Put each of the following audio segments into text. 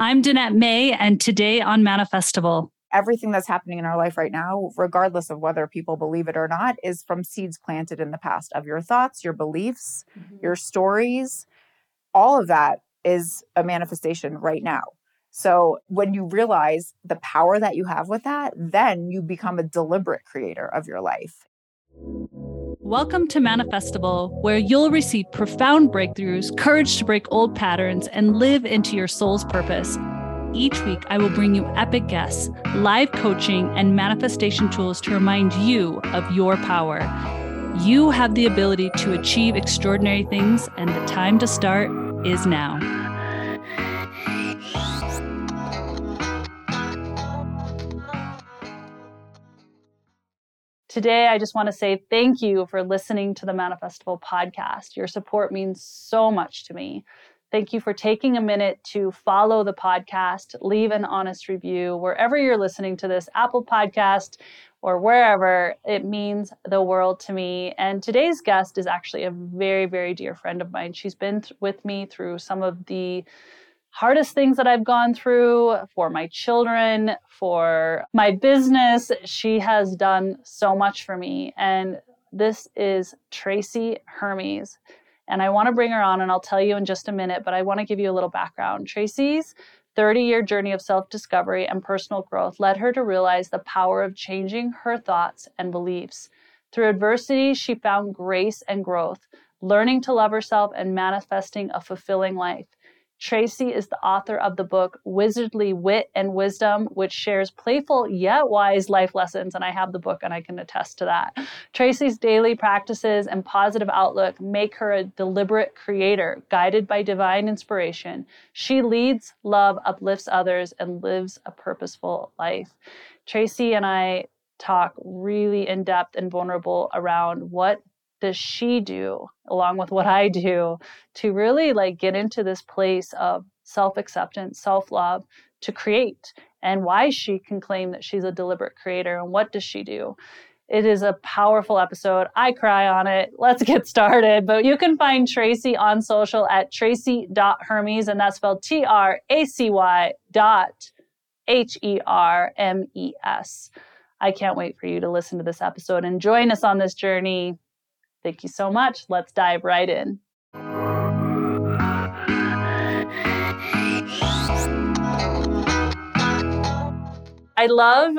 I'm Danette May, and today on Manifestival. Everything that's happening in our life right now, regardless of whether people believe it or not, is from seeds planted in the past of your thoughts, your beliefs, mm-hmm. your stories. All of that is a manifestation right now. So when you realize the power that you have with that, then you become a deliberate creator of your life. Welcome to Manifestival, where you'll receive profound breakthroughs, courage to break old patterns, and live into your soul's purpose. Each week, I will bring you epic guests, live coaching, and manifestation tools to remind you of your power. You have the ability to achieve extraordinary things, and the time to start is now. Today, I just want to say thank you for listening to the Manifestival podcast. Your support means so much to me. Thank you for taking a minute to follow the podcast, leave an honest review wherever you're listening to this, Apple Podcast or wherever. It means the world to me. And today's guest is actually a very, very dear friend of mine. She's been th- with me through some of the hardest things that I've gone through for my children, for my business. She has done so much for me. And this is Tracy Hermes. And I want to bring her on and I'll tell you in just a minute, but I want to give you a little background. Tracy's 30 year journey of self discovery and personal growth led her to realize the power of changing her thoughts and beliefs. Through adversity, she found grace and growth, learning to love herself and manifesting a fulfilling life. Tracy is the author of the book Wizardly Wit and Wisdom, which shares playful yet wise life lessons. And I have the book and I can attest to that. Tracy's daily practices and positive outlook make her a deliberate creator, guided by divine inspiration. She leads, love, uplifts others, and lives a purposeful life. Tracy and I talk really in depth and vulnerable around what does she do along with what I do to really like get into this place of self-acceptance, self-love to create and why she can claim that she's a deliberate creator and what does she do? It is a powerful episode. I cry on it. Let's get started. But you can find Tracy on social at tracy.hermes, and that's spelled T R A C Y dot H E R M E S. I can't wait for you to listen to this episode and join us on this journey. Thank you so much. Let's dive right in. I love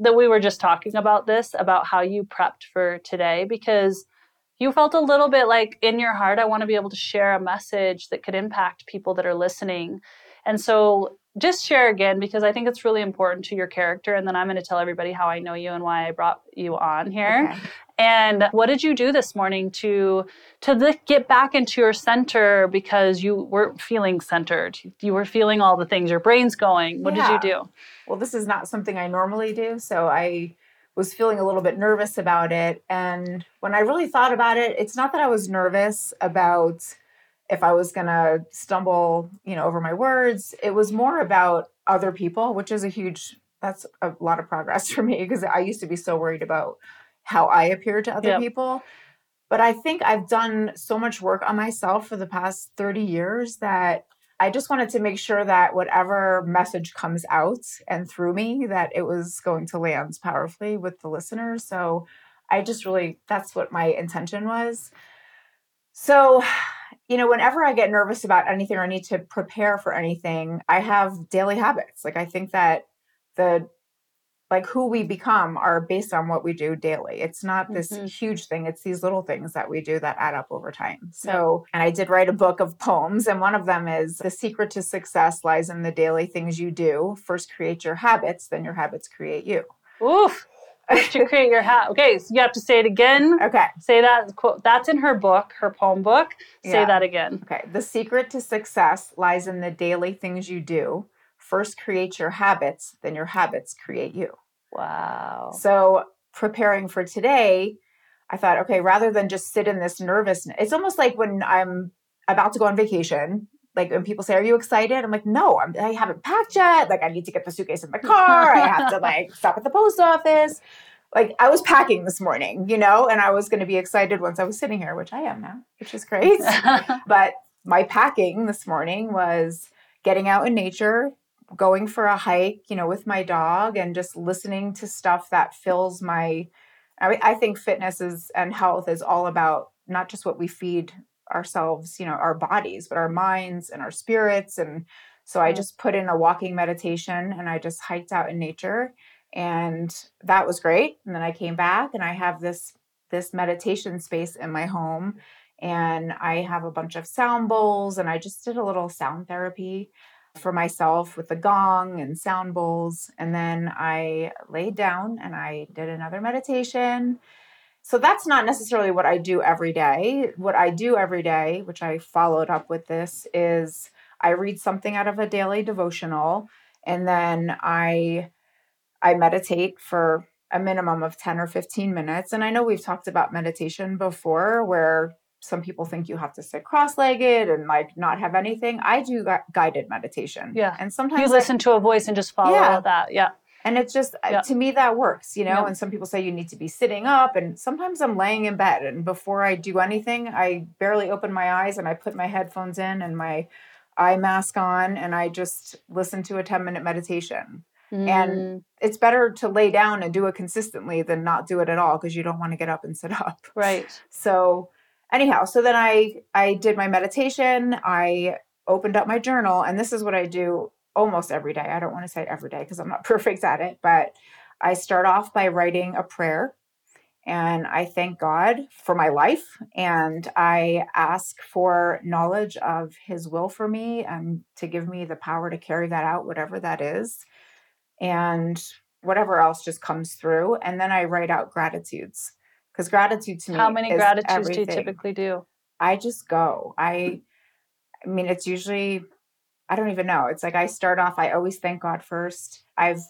that we were just talking about this, about how you prepped for today, because you felt a little bit like in your heart, I want to be able to share a message that could impact people that are listening. And so just share again because I think it's really important to your character. And then I'm going to tell everybody how I know you and why I brought you on here. Okay. And what did you do this morning to to get back into your center because you weren't feeling centered? You were feeling all the things. Your brain's going. What yeah. did you do? Well, this is not something I normally do, so I was feeling a little bit nervous about it. And when I really thought about it, it's not that I was nervous about if I was going to stumble, you know, over my words. It was more about other people, which is a huge that's a lot of progress for me because I used to be so worried about how I appear to other yep. people. But I think I've done so much work on myself for the past 30 years that I just wanted to make sure that whatever message comes out and through me that it was going to land powerfully with the listeners. So I just really that's what my intention was. So, you know, whenever I get nervous about anything or I need to prepare for anything, I have daily habits. Like I think that the like who we become are based on what we do daily. It's not this mm-hmm. huge thing, it's these little things that we do that add up over time. So, and I did write a book of poems, and one of them is The secret to success lies in the daily things you do. First, create your habits, then your habits create you. Oof. To create your hat. Okay, so you have to say it again. Okay. Say that quote. That's in her book, her poem book. Say yeah. that again. Okay. The secret to success lies in the daily things you do. First, create your habits, then your habits create you. Wow. So, preparing for today, I thought, okay, rather than just sit in this nervousness, it's almost like when I'm about to go on vacation. Like when people say, "Are you excited?" I'm like, "No, I'm, I haven't packed yet. Like I need to get the suitcase in the car. I have to like stop at the post office." Like I was packing this morning, you know, and I was going to be excited once I was sitting here, which I am now, which is great. but my packing this morning was getting out in nature, going for a hike, you know, with my dog and just listening to stuff that fills my I, I think fitness is and health is all about not just what we feed ourselves, you know, our bodies, but our minds and our spirits. And so I mm-hmm. just put in a walking meditation and I just hiked out in nature and that was great. And then I came back and I have this this meditation space in my home and I have a bunch of sound bowls and I just did a little sound therapy for myself with the gong and sound bowls and then I laid down and I did another meditation so that's not necessarily what I do every day. What I do every day, which I followed up with this, is I read something out of a daily devotional and then I I meditate for a minimum of 10 or 15 minutes. And I know we've talked about meditation before where some people think you have to sit cross-legged and like not have anything. I do guided meditation. Yeah. And sometimes you listen I, to a voice and just follow yeah. that. Yeah. And it's just, uh, yeah. to me, that works, you know? Yeah. And some people say you need to be sitting up. And sometimes I'm laying in bed. And before I do anything, I barely open my eyes and I put my headphones in and my eye mask on and I just listen to a 10 minute meditation. Mm. And it's better to lay down and do it consistently than not do it at all because you don't want to get up and sit up. Right. So, anyhow, so then I I did my meditation. I opened up my journal and this is what I do almost every day. I don't want to say every day because I'm not perfect at it, but I start off by writing a prayer and I thank God for my life and I ask for knowledge of his will for me and to give me the power to carry that out whatever that is and whatever else just comes through and then I write out gratitudes because gratitude to me How many gratitudes everything. do you typically do? I just go. I I mean it's usually I don't even know. It's like I start off, I always thank God first. I've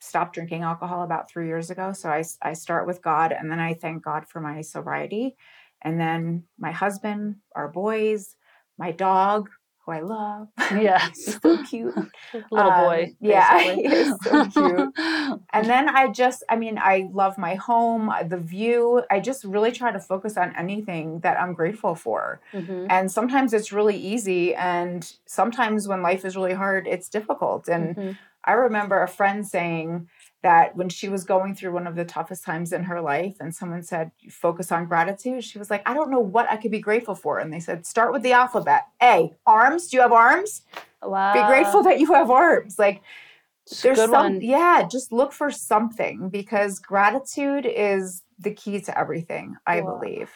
stopped drinking alcohol about three years ago. So I, I start with God and then I thank God for my sobriety. And then my husband, our boys, my dog, who I love. Yes. so cute. Little um, boy. Yeah, so cute. and then I just, I mean, I love my home, the view. I just really try to focus on anything that I'm grateful for. Mm-hmm. And sometimes it's really easy. And sometimes when life is really hard, it's difficult. And mm-hmm. I remember a friend saying, that when she was going through one of the toughest times in her life and someone said focus on gratitude she was like i don't know what i could be grateful for and they said start with the alphabet. A arms. Do you have arms? Wow. be grateful that you have arms. Like there's some one. yeah just look for something because gratitude is the key to everything i wow. believe.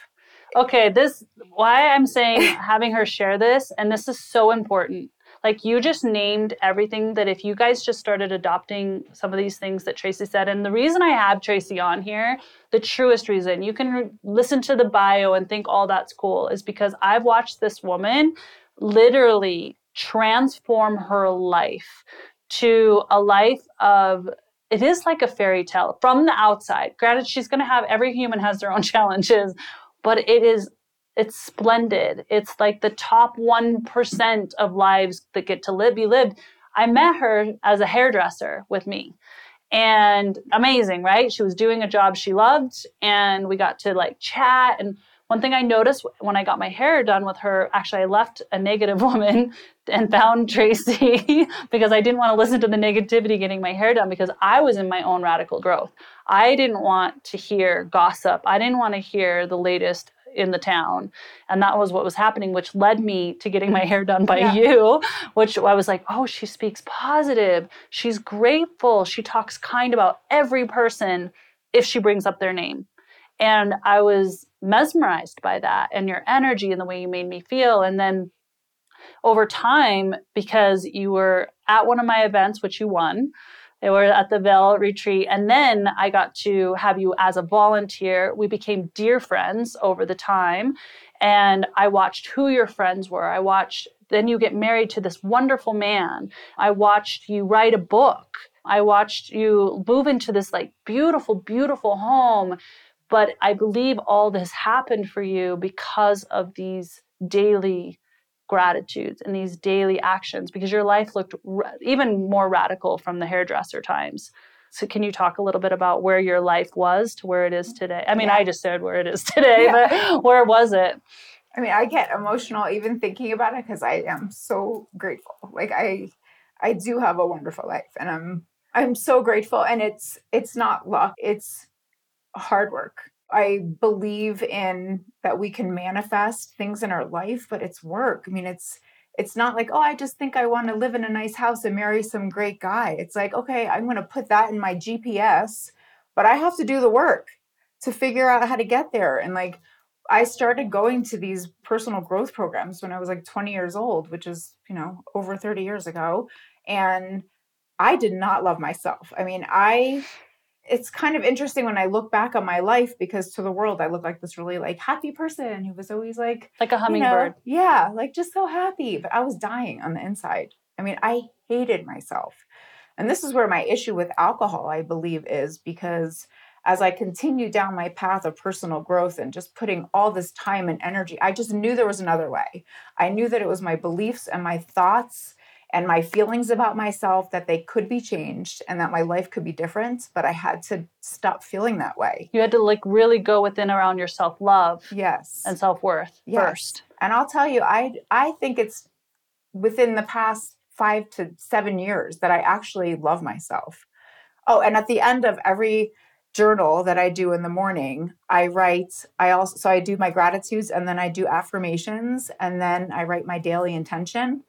Okay this why i'm saying having her share this and this is so important like you just named everything that if you guys just started adopting some of these things that Tracy said, and the reason I have Tracy on here, the truest reason, you can re- listen to the bio and think all that's cool, is because I've watched this woman literally transform her life to a life of it is like a fairy tale from the outside. Granted, she's going to have every human has their own challenges, but it is it's splendid. It's like the top 1% of lives that get to live, be lived. I met her as a hairdresser with me. And amazing, right? She was doing a job she loved and we got to like chat and one thing I noticed when I got my hair done with her, actually, I left a negative woman and found Tracy because I didn't want to listen to the negativity getting my hair done because I was in my own radical growth. I didn't want to hear gossip. I didn't want to hear the latest in the town. And that was what was happening, which led me to getting my hair done by yeah. you, which I was like, oh, she speaks positive. She's grateful. She talks kind about every person if she brings up their name. And I was mesmerized by that and your energy and the way you made me feel. And then over time, because you were at one of my events, which you won, they were at the Bell retreat. And then I got to have you as a volunteer. We became dear friends over the time. And I watched who your friends were. I watched, then you get married to this wonderful man. I watched you write a book. I watched you move into this like beautiful, beautiful home. But I believe all this happened for you because of these daily gratitudes and these daily actions because your life looked ra- even more radical from the hairdresser times. So can you talk a little bit about where your life was to where it is today? I mean, yeah. I just said where it is today, yeah. but where was it? I mean, I get emotional even thinking about it because I am so grateful. Like I I do have a wonderful life and I'm I'm so grateful and it's it's not luck. It's hard work. I believe in that we can manifest things in our life, but it's work. I mean, it's it's not like, oh, I just think I want to live in a nice house and marry some great guy. It's like, okay, I'm going to put that in my GPS, but I have to do the work to figure out how to get there. And like I started going to these personal growth programs when I was like 20 years old, which is, you know, over 30 years ago. And I did not love myself. I mean, I, it's kind of interesting when I look back on my life because to the world, I look like this really like happy person who was always like, like a hummingbird. You know, yeah, like just so happy. But I was dying on the inside. I mean, I hated myself. And this is where my issue with alcohol, I believe, is because as I continued down my path of personal growth and just putting all this time and energy, I just knew there was another way. I knew that it was my beliefs and my thoughts and my feelings about myself that they could be changed and that my life could be different, but I had to stop feeling that way. You had to like really go within around your self-love. Yes. And self-worth yes. first. And I'll tell you, I I think it's within the past 5 to 7 years that I actually love myself. Oh, and at the end of every journal that I do in the morning, I write, I also, so I do my gratitudes and then I do affirmations and then I write my daily intention.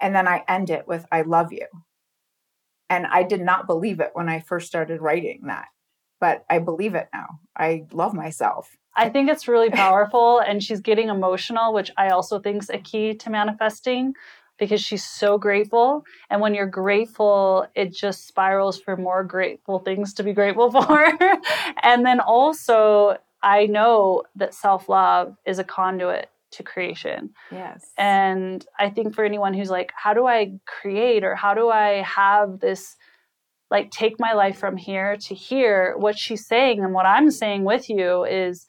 And then I end it with, I love you. And I did not believe it when I first started writing that, but I believe it now. I love myself. I think it's really powerful. and she's getting emotional, which I also think is a key to manifesting because she's so grateful. And when you're grateful, it just spirals for more grateful things to be grateful for. and then also, I know that self love is a conduit to creation. Yes. And I think for anyone who's like, how do I create or how do I have this, like, take my life from here to here? What she's saying and what I'm saying with you is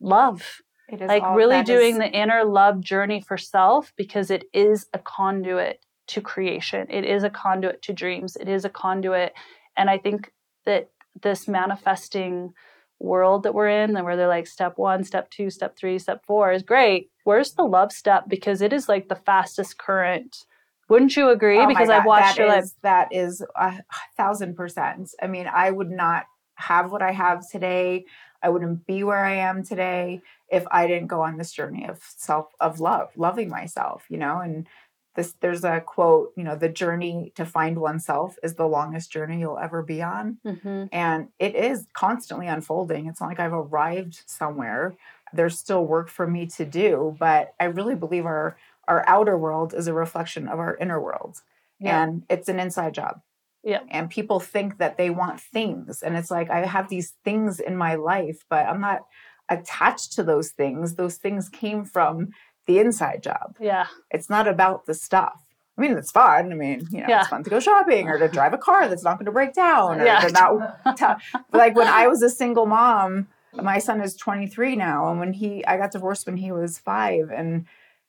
love It is like really doing is... the inner love journey for self because it is a conduit to creation. It is a conduit to dreams. It is a conduit. And I think that this manifesting world that we're in, and where they're like step one, step two, step three, step four is great. Where's the love step? Because it is like the fastest current. Wouldn't you agree? Oh because I've watched your life. That is a thousand percent. I mean, I would not have what I have today. I wouldn't be where I am today if I didn't go on this journey of self of love, loving myself, you know, and this there's a quote, you know, the journey to find oneself is the longest journey you'll ever be on. Mm-hmm. And it is constantly unfolding. It's not like I've arrived somewhere. There's still work for me to do, but I really believe our our outer world is a reflection of our inner world. Yeah. And it's an inside job. Yeah. And people think that they want things. And it's like, I have these things in my life, but I'm not attached to those things. Those things came from the inside job. Yeah. It's not about the stuff. I mean, it's fun. I mean, you know, yeah. it's fun to go shopping or to drive a car that's not going to break down or yeah. not. Like when I was a single mom, my son is 23 now, and when he, I got divorced when he was five, and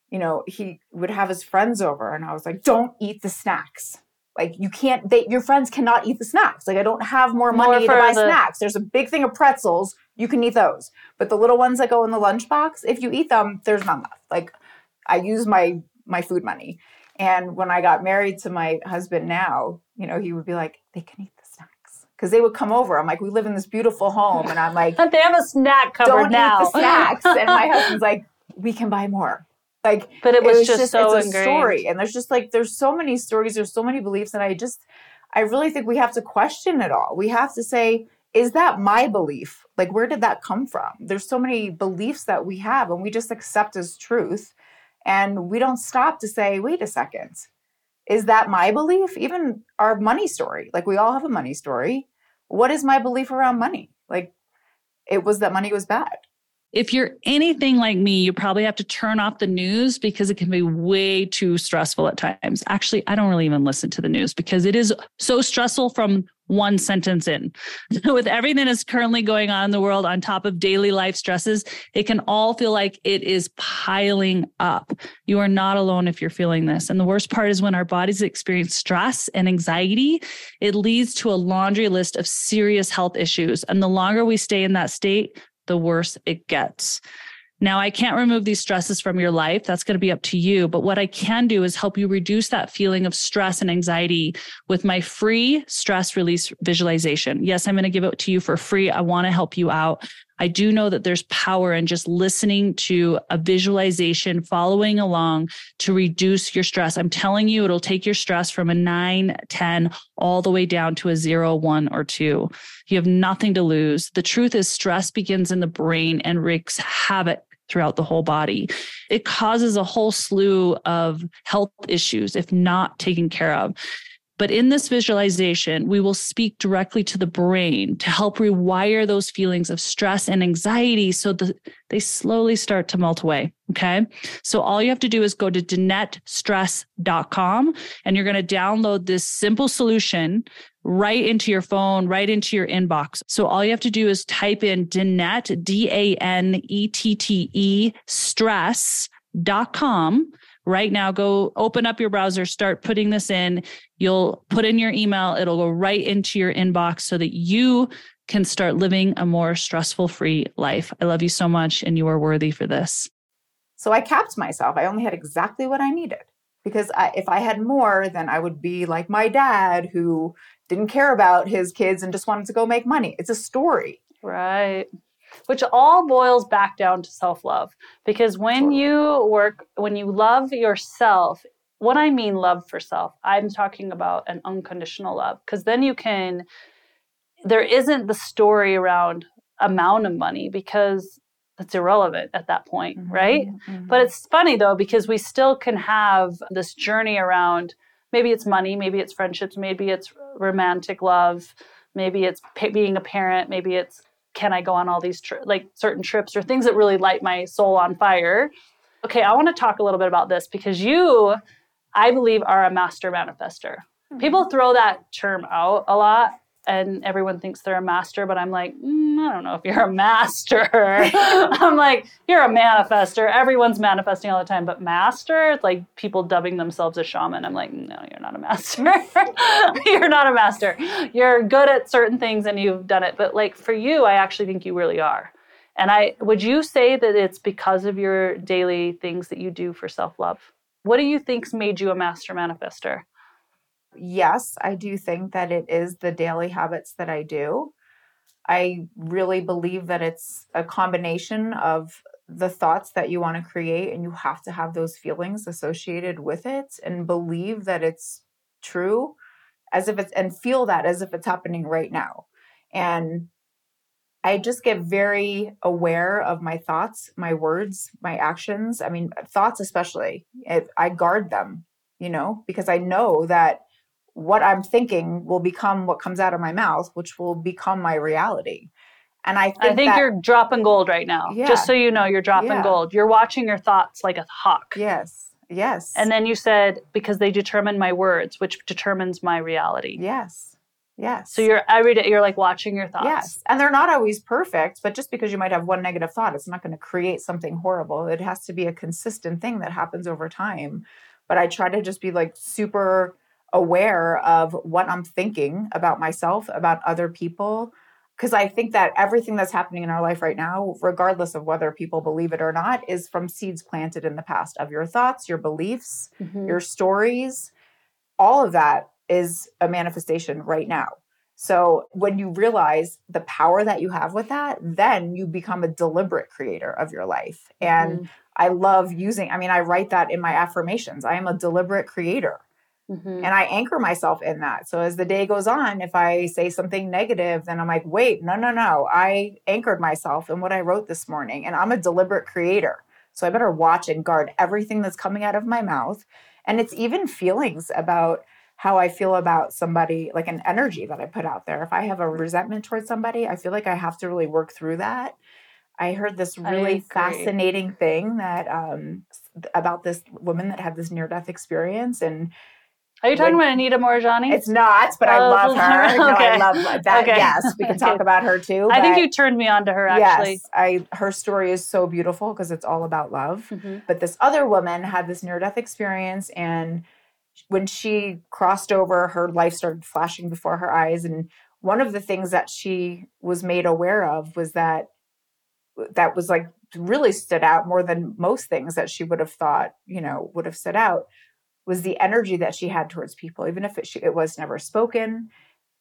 you know, he would have his friends over, and I was like, "Don't eat the snacks." like you can't they your friends cannot eat the snacks. Like i don't have more money more to buy the... snacks. There's a big thing of pretzels. You can eat those. But the little ones that go in the lunchbox if you eat them there's none left like i use my my food money. And when i got married to my husband now you know he would be like they can eat because they would come over i'm like we live in this beautiful home and i'm like they have a snack cupboard don't now eat the snacks and my husband's like we can buy more like, but it was, it was just, just, so it's ingrained. a story, and there's just like there's so many stories, there's so many beliefs, and I just I really think we have to question it all. We have to say, is that my belief? Like, where did that come from? There's so many beliefs that we have, and we just accept as truth, and we don't stop to say, wait a second, is that my belief? Even our money story, like we all have a money story. What is my belief around money? Like, it was that money was bad if you're anything like me, you probably have to turn off the news because it can be way too stressful at times. Actually, I don't really even listen to the news because it is so stressful from one sentence in. With everything that's currently going on in the world on top of daily life stresses, it can all feel like it is piling up. You are not alone if you're feeling this. And the worst part is when our bodies experience stress and anxiety, it leads to a laundry list of serious health issues. And the longer we stay in that state, the worse it gets. Now, I can't remove these stresses from your life. That's going to be up to you. But what I can do is help you reduce that feeling of stress and anxiety with my free stress release visualization. Yes, I'm going to give it to you for free. I want to help you out. I do know that there's power in just listening to a visualization, following along to reduce your stress. I'm telling you, it'll take your stress from a nine, 10, all the way down to a zero, one, or two. You have nothing to lose. The truth is, stress begins in the brain and wreaks havoc throughout the whole body. It causes a whole slew of health issues if not taken care of. But in this visualization, we will speak directly to the brain to help rewire those feelings of stress and anxiety so that they slowly start to melt away. Okay. So all you have to do is go to danettestress.com and you're going to download this simple solution right into your phone, right into your inbox. So all you have to do is type in Danette, D A N E T T E, stress.com right now. Go open up your browser, start putting this in. You'll put in your email, it'll go right into your inbox so that you can start living a more stressful free life. I love you so much, and you are worthy for this. So I capped myself. I only had exactly what I needed because I, if I had more, then I would be like my dad who didn't care about his kids and just wanted to go make money. It's a story. Right which all boils back down to self love. Because when you work, when you love yourself, what I mean love for self, I'm talking about an unconditional love. Because then you can, there isn't the story around amount of money because that's irrelevant at that point, mm-hmm, right? Mm-hmm. But it's funny though, because we still can have this journey around maybe it's money, maybe it's friendships, maybe it's romantic love, maybe it's being a parent, maybe it's can I go on all these tri- like certain trips or things that really light my soul on fire? Okay, I want to talk a little bit about this because you, I believe, are a master manifester. Mm-hmm. People throw that term out a lot and everyone thinks they're a master, but I'm like, mm, I don't know if you're a master. I'm like, you're a manifester. Everyone's manifesting all the time, but master, like people dubbing themselves a shaman. I'm like, no, you're not a master. you're not a master. You're good at certain things and you've done it. But like for you, I actually think you really are. And I would you say that it's because of your daily things that you do for self-love? What do you think's made you a master manifester? Yes, I do think that it is the daily habits that I do. I really believe that it's a combination of the thoughts that you want to create, and you have to have those feelings associated with it and believe that it's true as if it's and feel that as if it's happening right now. And I just get very aware of my thoughts, my words, my actions. I mean, thoughts especially. It, I guard them, you know, because I know that what I'm thinking will become what comes out of my mouth, which will become my reality. And I think, I think that, you're dropping gold right now. Yeah, Just so you know, you're dropping yeah. gold. You're watching your thoughts like a hawk. Yes. Yes. And then you said, because they determine my words, which determines my reality. Yes. Yes. So you're every day you're like watching your thoughts. Yes. And they're not always perfect, but just because you might have one negative thought, it's not going to create something horrible. It has to be a consistent thing that happens over time. But I try to just be like super aware of what I'm thinking about myself, about other people. Because I think that everything that's happening in our life right now, regardless of whether people believe it or not, is from seeds planted in the past of your thoughts, your beliefs, mm-hmm. your stories. All of that is a manifestation right now. So when you realize the power that you have with that, then you become a deliberate creator of your life. And mm-hmm. I love using, I mean, I write that in my affirmations. I am a deliberate creator. Mm-hmm. And I anchor myself in that. So as the day goes on, if I say something negative, then I'm like, wait, no, no, no. I anchored myself in what I wrote this morning, and I'm a deliberate creator. So I better watch and guard everything that's coming out of my mouth. And it's even feelings about how I feel about somebody, like an energy that I put out there. If I have a resentment towards somebody, I feel like I have to really work through that. I heard this really fascinating thing that um, about this woman that had this near death experience and are you talking about Anita Moorjani? It's not, but I oh, love her. okay. No, I love that. Okay. Yes, we can talk about her too. I think you turned me on to her actually. Yes, I her story is so beautiful because it's all about love. Mm-hmm. But this other woman had this near death experience and when she crossed over, her life started flashing before her eyes and one of the things that she was made aware of was that that was like really stood out more than most things that she would have thought, you know, would have stood out was the energy that she had towards people, even if it, she, it was never spoken.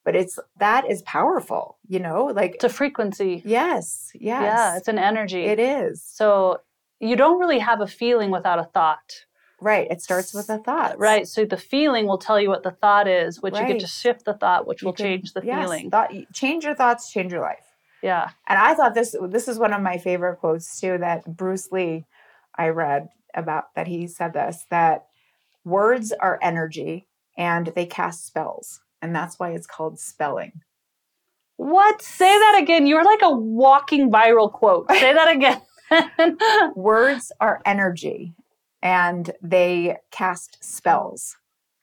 But it's that is powerful, you know, like It's a frequency. yes, yes, Yeah, it's an energy. it is So you don't really have a feeling without a thought. right. It starts with a thought, Right. So the feeling will tell you what the thought is, which you get to shift the thought, which You will can- change the yes, feeling. Thought, change your thoughts, change your life. Yeah. And I thought this this is one of my favorite quotes too that Bruce Lee I read about that he said this that words are energy and they cast spells and that's why it's called spelling. What? Say that again. You're like a walking viral quote. Say that again. Words are energy and they cast spells.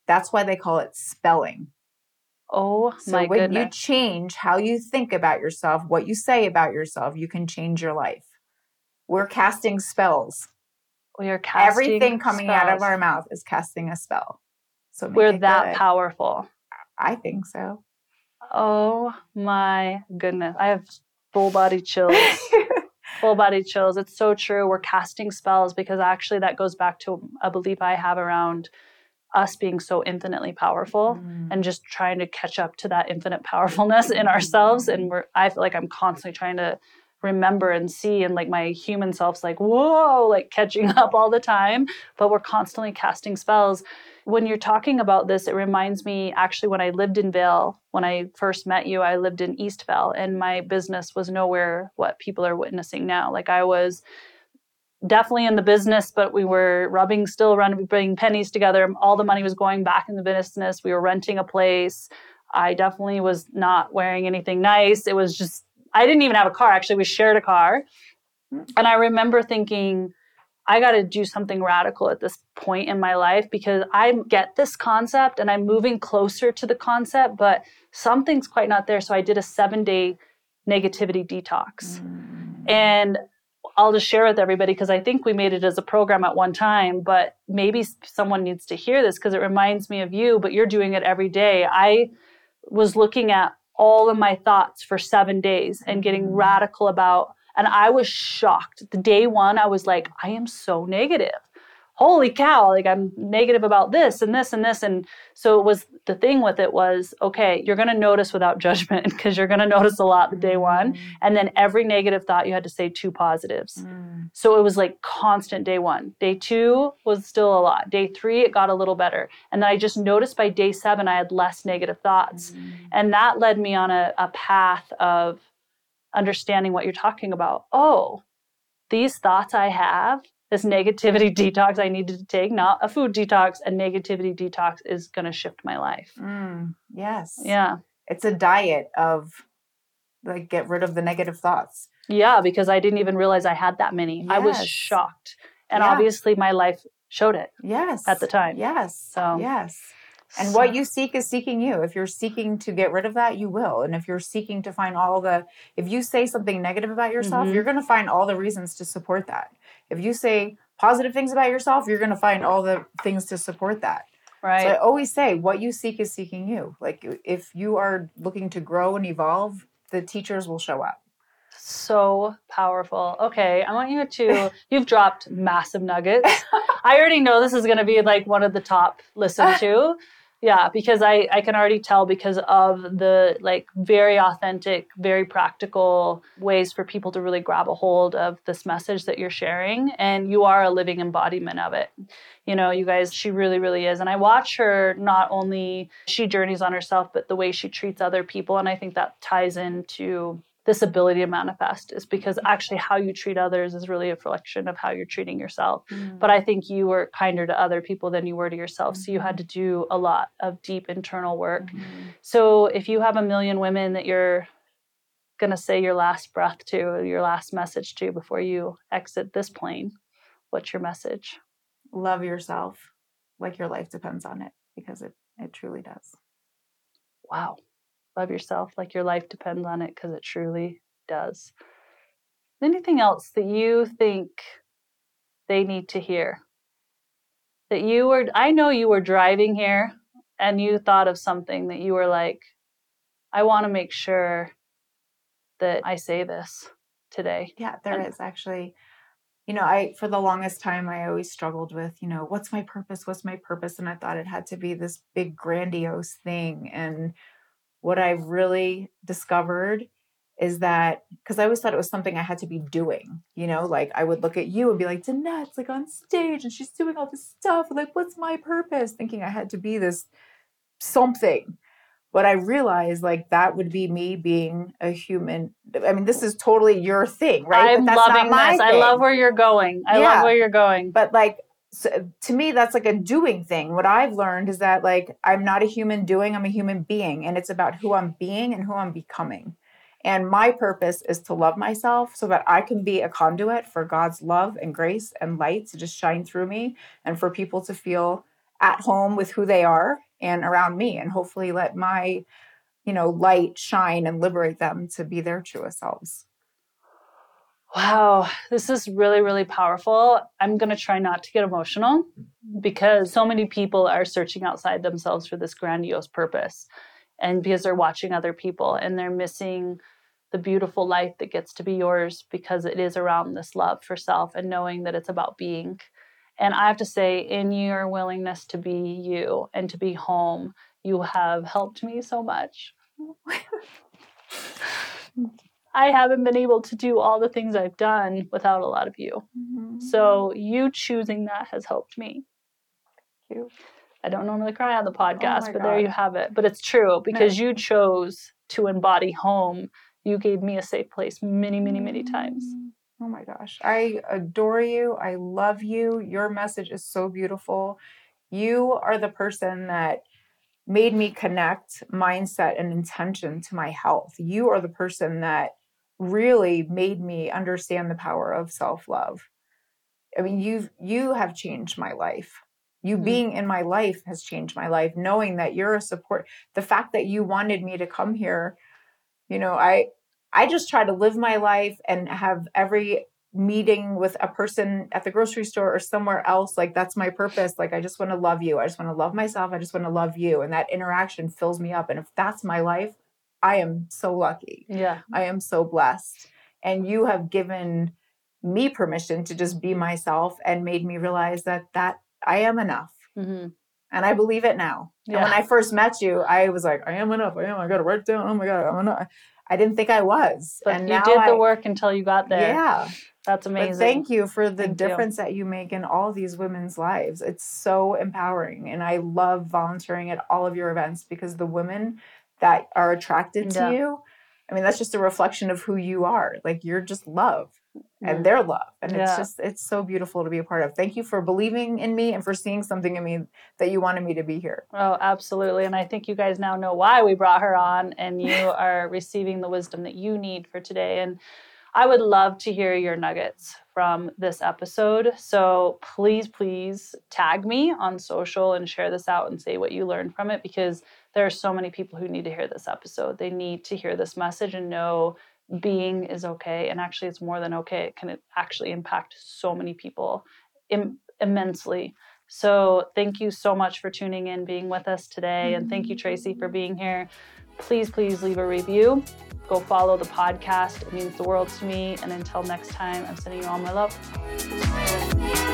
That's why they call it spelling. oh So my when you change how you think about yourself, what you say about yourself, you can change your life. We're casting spells. We are casting Everything coming out of our mouth is casting a spell. So We're that good. powerful. I think so. Oh my goodness. I have full body chills. full body chills. It's so true. We're casting spells because actually that goes back to a belief I have around us being so infinitely powerful Mm. and just trying to catch up to that infinite powerfulness in ourselves. And we're I feel like I'm constantly trying to remember and see and like my human self's like, whoa, like catching up all the time. But we're constantly casting spells. When you're talking about this, it reminds me actually when I lived in Vail, when I first met you, I lived in East Vail and my business was nowhere what people are witnessing now. Like I was definitely in the business, but we were rubbing, still rubbing pennies together. All the money was going back in the business. We were renting a place. I definitely was not wearing anything nice. It was just, I didn't even have a car. Actually, we shared a car. And I remember thinking, I got to do something radical at this point in my life because I get this concept and I'm moving closer to the concept, but something's quite not there. So I did a seven day negativity detox. Mm. And I'll just share with everybody because I think we made it as a program at one time, but maybe someone needs to hear this because it reminds me of you, but you're doing it every day. I was looking at all of my thoughts for seven days and getting Mhm. radical about, and I was shocked. The day one, I was like, I am so negative. Holy cow, like I'm negative about this and this and this. And so it was the thing with it was, okay, you're going to notice without judgment because you're going to notice a lot the day one. And then every negative thought, you had to say two positives. Mm. So it was like constant day one. Day two was still a lot. Day three, it got a little better. And then I just noticed by day seven, I had less negative thoughts. Mm. And that led me on a, a path of understanding what you're talking about. Oh, these thoughts I have, this negativity detox I needed to take, not a food detox, a negativity detox is going to shift my life. Mm. Yes. Yeah. It's a diet of like get rid of the negative thoughts. Yeah, because I didn't even realize I had that many. I was shocked. And Yeah. obviously, my life showed it. Yes. At the time. Yes. So- yes. And what you seek is seeking you. If you're seeking to get rid of that, you will. And if you're seeking to find all the, if you say something negative about yourself, Mhm. you're going to find all the reasons to support that. If you say positive things about yourself, you're going to find all the things to support that. right. So I always say, what you seek is seeking you. Like if you are looking to grow and evolve, the teachers will show up. so powerful. Okay, I want you to. You've dropped massive nuggets. I already know this is going to be like one of the top listened to. Yeah, because I I can already tell because of the like very authentic, very practical ways for people to really grab a hold of this message that you're sharing and you are a living embodiment of it. You know, you guys she really really is and I watch her not only she journeys on herself but the way she treats other people and I think that ties into this ability to manifest is because actually how you treat others is really a reflection of how you're treating yourself. But I think you were kinder to other people than you were to yourself. So you had to do a lot of deep internal work. Mhm. So if you have a million women that you're going to say your last breath to, your last message to before you exit this plane, what's your message? love yourself like your life depends on it because it, it truly does. Wow. Love yourself like your life depends on it because it truly does. Anything else that you think they need to hear? That you were, I know you were driving here and you thought of something that you were like, I want to make sure that I say this today. Yeah, there And- is actually. you know, I for the longest time I always struggled with, you know, what's my purpose? What's my purpose? And I thought it had to be this big grandiose thing. And what I've really discovered is that because I always thought it was something I had to be doing, you know, like I would look at you and be like, Danette's like on stage and she's doing all this stuff. Like, what's my purpose? Thinking I had to be this something but I realized like that would be me being a human. I mean, this is totally your thing, right? I'm loving this. Thing. I love where you're going. I yeah. love where you're going. But like so to me, that's like a doing thing. What I've learned is that like I'm not a human doing, I'm a human being. And it's about who I'm being and who I'm becoming. And my purpose is to love myself so that I can be a conduit for God's love and grace and light to just shine through me and for people to feel at home with who they are and around me and hopefully let my you know light shine and liberate them to be their truest selves wow this is really really powerful i'm going to try not to get emotional because so many people are searching outside themselves for this grandiose purpose and because they're watching other people and they're missing the beautiful life that gets to be yours because it is around this love for self and knowing that it's about being and I have to say, in your willingness to be you and to be home, you have helped me so much. I haven't been able to do all the things I've done without a lot of you. Mm-hmm. So you choosing that has helped me. Thank you. I don't normally cry on the podcast, oh but God. there you have it. But it's true because no. you chose to embody home. You gave me a safe place many, many, many times. Mm-hmm. Oh my gosh. I adore you. I love you. Your message is so beautiful. You are the person that made me connect mindset and intention to my health. You are the person that really made me understand the power of self-love. I mean, you've you have changed my life. You mm-hmm. being in my life has changed my life. Knowing that you're a support, the fact that you wanted me to come here, you know, I I just try to live my life and have every meeting with a person at the grocery store or somewhere else like that's my purpose like i just want to love you i just want to love myself i just want to love you and that interaction fills me up and if that's my life i am so lucky yeah i am so blessed and you have given me permission to just be myself and made me realize that that i am enough mm-hmm. and i believe it now yeah. and when i first met you i was like i am enough i am i gotta write down oh my god i'm enough I didn't think I was. But and you did the work until you got there. Yeah. That's amazing. But thank you for the thank difference you. that you make in all these women's lives. It's so empowering. And I love volunteering at all of your events because the women that are attracted yeah. to you, I mean, that's just a reflection of who you are. Like you're just love and their love. And yeah. it's just, it's so beautiful to be a part of. Thank you for believing in me and for seeing something in me that you wanted me to be here. Oh, absolutely. And I think you guys now know why we brought her on and you are receiving the wisdom that you need for today. And I would love to hear your nuggets from this episode. So please, please tag me on social and share this out and say what you learned from it because there are so many people who need to hear this episode. They need to hear this message and know being is okay. And actually, it's more than okay. It can actually impact so many people Im- immensely. So, thank you so much for tuning in, being with us today. And thank you, Tracy, for being here. Please, please leave a review. Go follow the podcast. It means the world to me. And until next time, I'm sending you all my love.